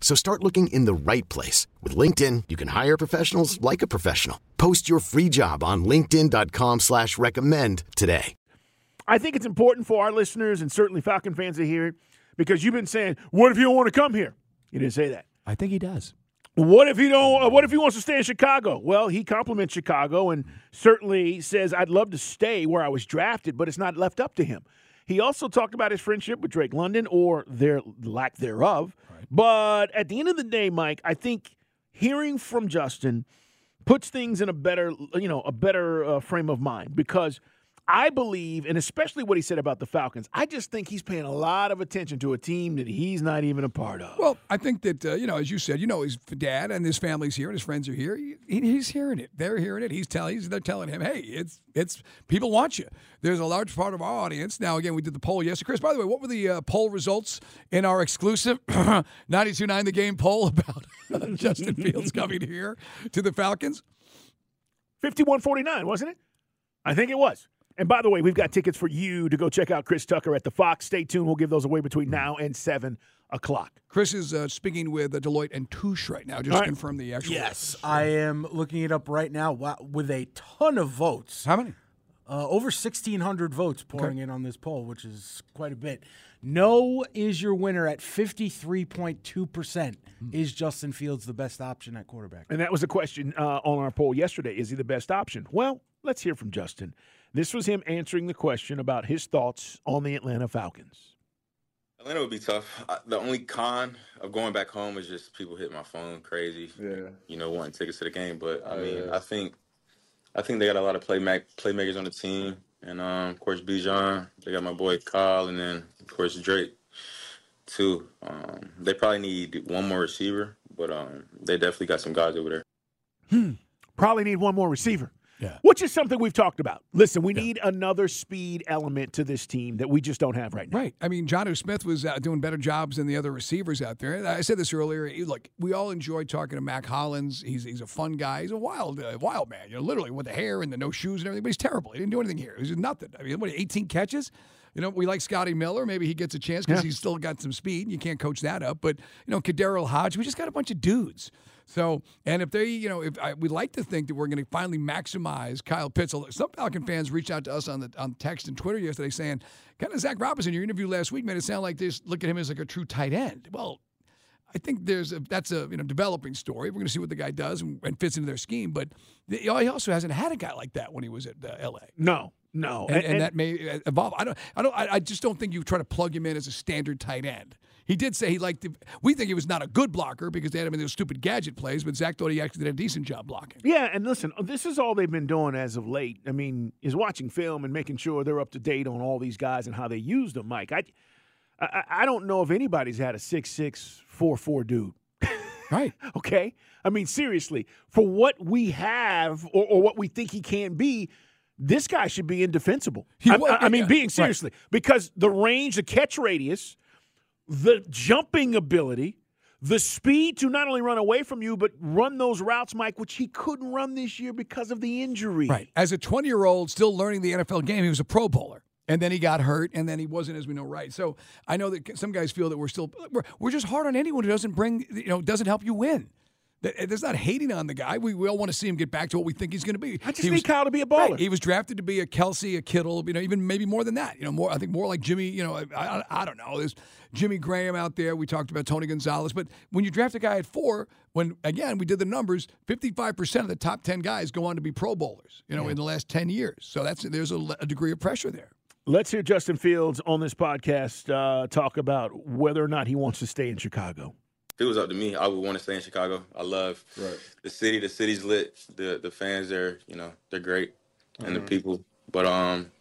So start looking in the right place. With LinkedIn, you can hire professionals like a professional. Post your free job on linkedin.com slash recommend today. I think it's important for our listeners and certainly Falcon fans to hear it because you've been saying, what if you don't want to come here? You didn't say that. I think he does. What if he don't? Uh, what if he wants to stay in Chicago? Well, he compliments Chicago and certainly says, "I'd love to stay where I was drafted, but it's not left up to him." He also talked about his friendship with Drake London or their lack thereof. Right. But at the end of the day, Mike, I think hearing from Justin puts things in a better, you know, a better uh, frame of mind because I believe, and especially what he said about the Falcons, I just think he's paying a lot of attention to a team that he's not even a part of. Well, I think that, uh, you know, as you said, you know, his dad and his family's here and his friends are here. He, he's hearing it. They're hearing it. He's telling, he's, they're telling him, hey, it's, it's, people want you. There's a large part of our audience. Now, again, we did the poll yesterday. Chris, by the way, what were the uh, poll results in our exclusive 92.9 The Game poll about Justin Fields coming here to the Falcons? 51-49, wasn't it? I think it was. And by the way, we've got tickets for you to go check out Chris Tucker at the Fox. Stay tuned. We'll give those away between now and 7 o'clock. Chris is uh, speaking with uh, Deloitte and Touche right now. Just right. confirm the actual. Yes, I am looking it up right now with a ton of votes. How many? Uh, over 1,600 votes pouring okay. in on this poll, which is quite a bit. No is your winner at 53.2%. Hmm. Is Justin Fields the best option at quarterback? And that was the question uh, on our poll yesterday. Is he the best option? Well, let's hear from Justin. This was him answering the question about his thoughts on the Atlanta Falcons. Atlanta would be tough. The only con of going back home is just people hit my phone crazy. Yeah. You know, wanting tickets to the game. But I mean, yeah. I think I think they got a lot of play playmakers on the team, and um, of course Bijan. They got my boy Kyle, and then of course Drake too. Um, they probably need one more receiver, but um, they definitely got some guys over there. Hmm. Probably need one more receiver. Yeah. Which is something we've talked about. Listen, we yeah. need another speed element to this team that we just don't have right now. Right. I mean, Jonnu Smith was uh, doing better jobs than the other receivers out there. I said this earlier. Look, we all enjoy talking to Mack Hollins. He's he's a fun guy. He's a wild uh, wild man. You know, literally with the hair and the no shoes and everything. But he's terrible. He didn't do anything here. He was nothing. I mean, what? 18 catches. You know, we like Scotty Miller. Maybe he gets a chance because yeah. he's still got some speed. You can't coach that up. But you know, KhaDarel Hodge. We just got a bunch of dudes. So, and if they, you know, if I, we like to think that we're going to finally maximize Kyle Pitts. Some Falcon fans reached out to us on the on text and Twitter yesterday saying, kind of Zac Robinson, your interview last week made it sound like they look at him as like a true tight end. Well, I think there's a that's a you know developing story. We're going to see what the guy does and, and fits into their scheme. But he also hasn't had a guy like that when he was at uh, L.A. No, no, and, and, and, that may uh, evolve. I don't, I don't, I just don't think you try to plug him in as a standard tight end. He did say he liked. To, we think he was not a good blocker because they had him in those stupid gadget plays, but Zac thought he actually did a decent job blocking. Yeah, and listen, this is all they've been doing as of late. I mean, is watching film and making sure they're up to date on all these guys and how they use them. Mike, I, I, I don't know if anybody's had a six six four four dude. Right. okay. I mean, seriously, for what we have or, or what we think he can be, this guy should be indefensible. I, I, mean, being seriously, right. because the range, the catch radius, the jumping ability, the speed to not only run away from you, but run those routes, Mike, which he couldn't run this year because of the injury. Right. As a 20 year old still learning the NFL game, he was a Pro Bowler. and then he got hurt, and then he wasn't, as we know, right. So I know that some guys feel that we're still we're, we're just hard on anyone who doesn't bring you know doesn't help you win. That- There's not hating on the guy. We, we all want to see him get back to what we think he's going to be. I just He need was- Kyle to be a baller. Right. He was drafted to be a Kelce, a Kittle, you know, even maybe more than that. You know, more I think more like Jimmy. You know, I, I, I don't know. There's Jimmy Graham out there. We talked about Tony Gonzalez, but when you draft a guy at four, when again we did the numbers, 55 percent of the top 10 guys go on to be Pro Bowlers. You know, in the last 10 years. So that's there's a, a degree of pressure there. Let's hear Justin Fields on this podcast uh, talk about whether or not he wants to stay in Chicago. If it was up to me, I would want to stay in Chicago. I love the city. The city's lit. The the fans there, you know, they're great, and the people. But um,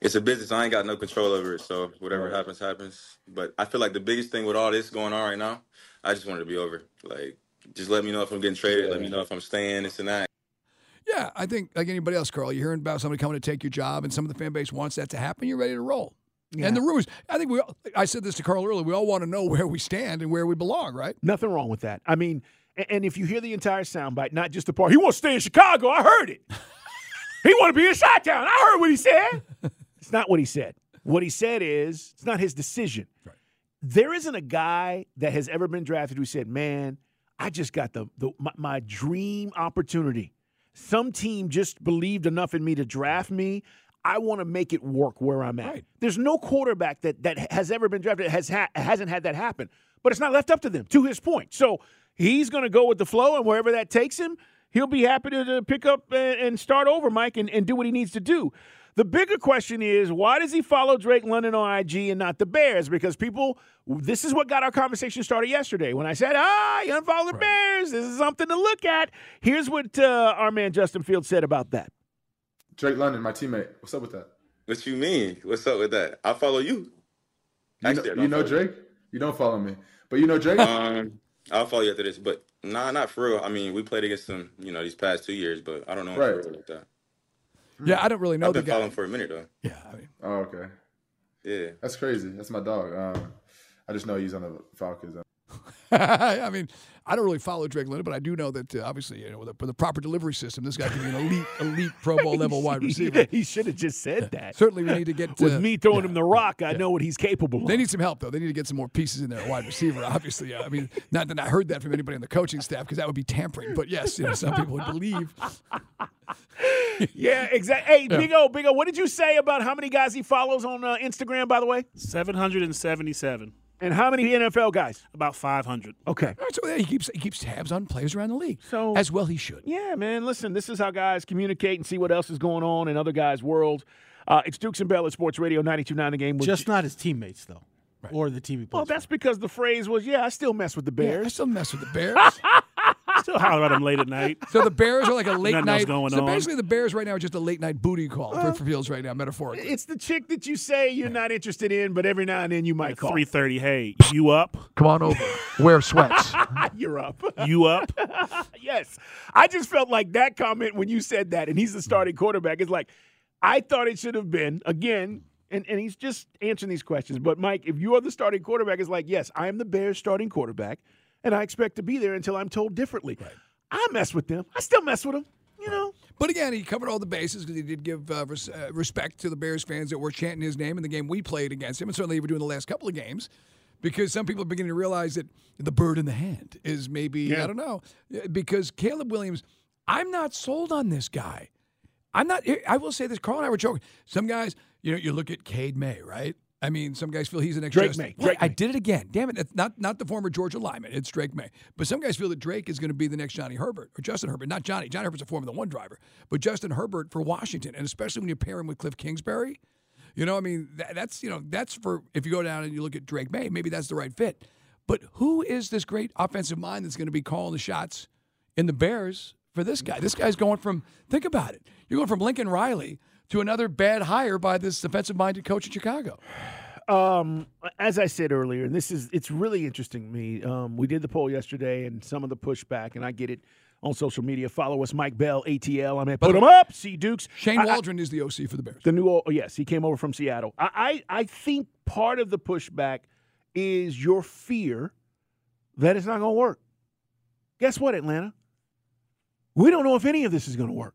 it's a business. I ain't got no control over it. So whatever happens, happens. But I feel like the biggest thing with all this going on right now, I just want it to be over. Like, just let me know if I'm getting traded. Let me know if I'm staying. This and that. Yeah, I think like anybody else, Carl, you're hearing about somebody coming to take your job, and some of the fan base wants that to happen. You're ready to roll. And the rumors, I think we. All, I said this to Carl earlier. We all want to know where we stand and where we belong, right? Nothing wrong with that. I mean, and if you hear the entire soundbite, not just the part, he wants to stay in Chicago. I heard it. he want to be in Chi-Town. I heard what he said. it's not what he said. What he said is it's not his decision. There isn't a guy that has ever been drafted who said, "Man, I just got the, the my, my dream opportunity. Some team just believed enough in me to draft me. I want to make it work where I'm at." Right. There's no quarterback that that has ever been drafted has ha- hasn't had that happen. But it's not left up to them. To his point, so he's going to go with the flow, and wherever that takes him, he'll be happy to, to pick up and, and start over, Mike, and, and do what he needs to do. The bigger question is why does he follow Drake London on IG and not the Bears? Because people, this is what got our conversation started yesterday when I said, ah, you unfollow the Bears. This is something to look at. Here's what uh, our man Justin Fields said about that. Drake London, my teammate. What's up with that? What you mean? What's up with that? I follow you. You know, Actually, I you don't know follow you. Drake? You don't follow me, but you know Drake. Um, I'll follow you after this, but nah, not for real. I mean, we played against them, you know, these past two years, but I don't know Right. like that. Yeah, I don't really know I've the been guy. following for a minute though. Yeah, I mean, oh, okay. Yeah. That's crazy. That's my dog. Um, I just know he's on the Falcons. I mean, I don't really follow Drake London, but I do know that uh, obviously, you know, with a, with a proper delivery system, this guy could be an elite, elite Pro Bowl level wide receiver. he should have just said that. Certainly, we need to get With uh, me throwing him the rock, I know what he's capable of. They need some help, though. They need to get some more pieces in there, at wide receiver. Obviously, I mean, not that I heard that from anybody on the coaching staff because that would be tampering. But yes, you know, some people would believe. yeah, exactly. Hey, Big O, Big O, what did you say about how many guys he follows on uh, Instagram, by the way? 777. And how many NFL guys? About 500. Okay. All right, so yeah, he keeps he keeps tabs on players around the league. So- as well, he should. Yeah, man. Listen, this is how guys communicate and see what else is going on in other guys' worlds. Uh, it's Dukes and Bell at Sports Radio 92.9 The Game. with- Just not his teammates though, or the team he plays. well, that's because the phrase was, yeah, I still mess with the Yeah, I still mess with the Bears. Still holler at him late at night. so the Bears are like a late Nothing else night. going so on. basically, the Bears right now are just a late night booty call for, for Fields right now, metaphorically. it's the chick that you say you're not interested in, but every now and then you might call. 3:30. Hey, you up? Come on over. Wear sweats. You're up. You up? yes. I just felt like that comment when you said that, and he's the starting quarterback. It's like, I thought it should have been, again, and, and he's just answering these questions. But, Mike, if you are the starting quarterback, it's like, yes, I am the Bears starting quarterback, and I expect to be there until I'm told differently. I mess with them. I still mess with them, you know? But again, he covered all the bases because he did give uh, res- uh, respect to the Bears fans that were chanting his name in the game we played against him, and certainly we're doing the last couple of games. Because some people are beginning to realize that the bird in the hand is maybe I don't know. uh, Because Caleb Williams, I'm not sold on this guy. I'm not. I will say this. Carl and I were joking. Some guys, you know, you look at Cade May, right? I mean, some guys feel he's the next Drake Maye, Drake I May. did it again. Damn it! It's not not the former Georgia lineman. It's Drake Maye. But some guys feel that Drake is going to be the next Johnny Herbert or Justin Herbert, not Johnny. Johnny Herbert's a Formula One driver, but Justin Herbert for Washington, and especially when you pair him with Kliff Kingsbury. You know, I mean, that, that's you know, that's for if you go down and you look at Drake Maye, maybe that's the right fit. But who is this great offensive mind that's going to be calling the shots in the Bears for this guy? This guy's going from think about it. You're going from Lincoln Riley to another bad hire by this defensive-minded coach in Chicago. Um, as I said earlier, and this is it's really interesting to me. Um, we did the poll yesterday, and some of the pushback, and I get it on social media. Follow us, Mike Bell, ATL. I'm at put them up. See Dukes. Shane I- I- Waldron is the OC for the Bears. the new. Oh, yes, he came over from Seattle. I, I I think part of the pushback is your fear that it's not going to work. Guess what, Atlanta? We don't know if any of this is going to work.